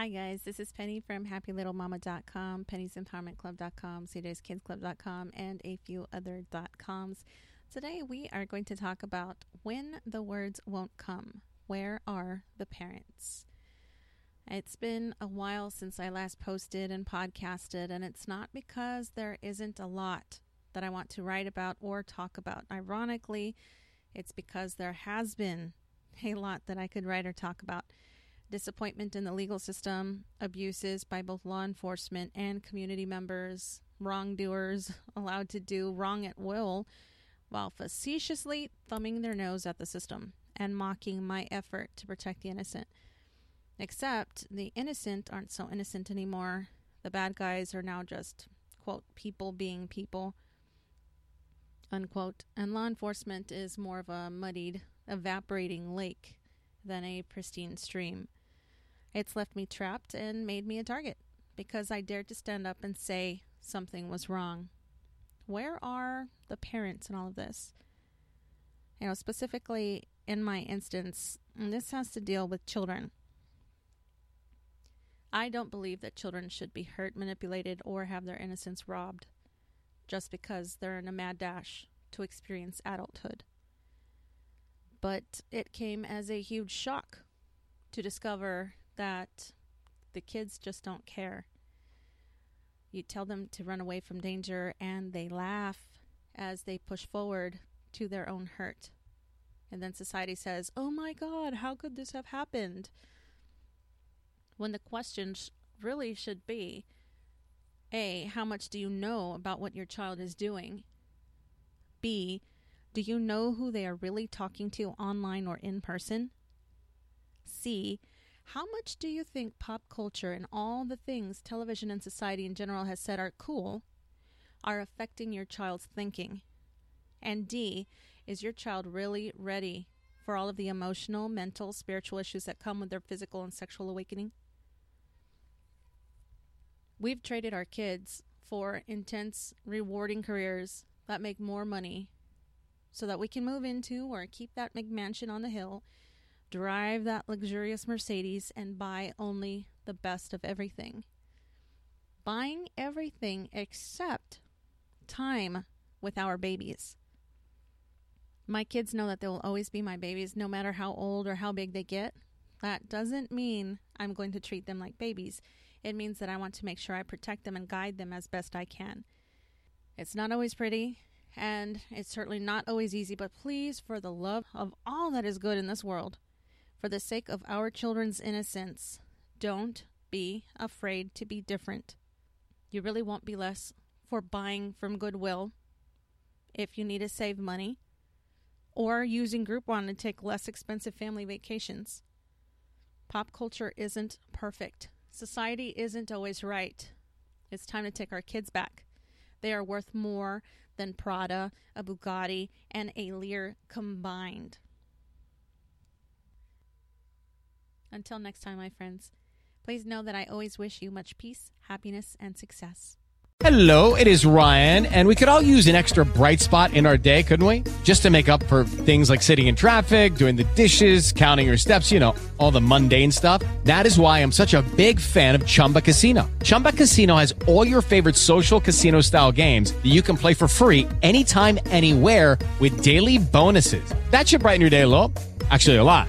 Hi guys, this is Penny from HappyLittleMama.com, Penny'sEmpowermentClub.com, CJ'sKidsClub.com, and a few other dot .coms. Today we are going to talk about when the words won't come. Where are the parents? It's been a while since I last posted and podcasted, and it's not because there isn't a lot that I want to write about or talk about. Ironically, it's because there has been a lot that I could write or talk about. Disappointment in the legal system, abuses by both law enforcement and community members, wrongdoers allowed to do wrong at will while facetiously thumbing their nose at the system and mocking my effort to protect the innocent. Except the innocent aren't so innocent anymore. The bad guys are now just, quote, people being people, unquote. And law enforcement is more of a muddied, evaporating lake than a pristine stream. It's left me trapped and made me a target because I dared to stand up and say something was wrong. Where are the parents in all of this? You know, specifically in my instance, this has to deal with children. I don't believe that children should be hurt, manipulated, or have their innocence robbed just because they're in a mad dash to experience adulthood. But it came as a huge shock to discover that the kids just don't care. You tell them to run away from danger, and they laugh as they push forward to their own hurt. And then society says, Oh my God, how could this have happened? when the questions really should be A, how much do you know about what your child is doing? B, do you know who they are really talking to online or in person? C, how much do you think pop culture and all the things television and society in general has said are cool are affecting your child's thinking? And D, is your child really ready for all of the emotional, mental, spiritual issues that come with their physical and sexual awakening? We've traded our kids for intense, rewarding careers that make more money so that we can move into or keep that McMansion on the hill, drive that luxurious Mercedes, and buy only the best of everything. Buying everything except time with our babies. My kids know that they will always be my babies no matter how old or how big they get. That doesn't mean I'm going to treat them like babies. It means that I want to make sure I protect them and guide them as best I can. It's not always pretty, and it's certainly not always easy, but please, for the love of all that is good in this world, for the sake of our children's innocence, don't be afraid to be different. You really won't be less for buying from Goodwill if you need to save money or using Groupon to take less expensive family vacations. Pop culture isn't perfect. Society isn't always right. It's time to take our kids back. They are worth more than Prada, a Bugatti, and a Lear combined. Until next time, my friends, please know that I always wish you much peace, happiness, and success. Hello, it is Ryan, and we could all use an extra bright spot in our day, couldn't we? Just to make up for things like sitting in traffic, doing the dishes, counting your steps, you know, all the mundane stuff. That is why I'm such a big fan of Chumba Casino. Chumba Casino has all your favorite social casino style games that you can play for free anytime, anywhere with daily bonuses. That should brighten your day a little. Actually, a lot.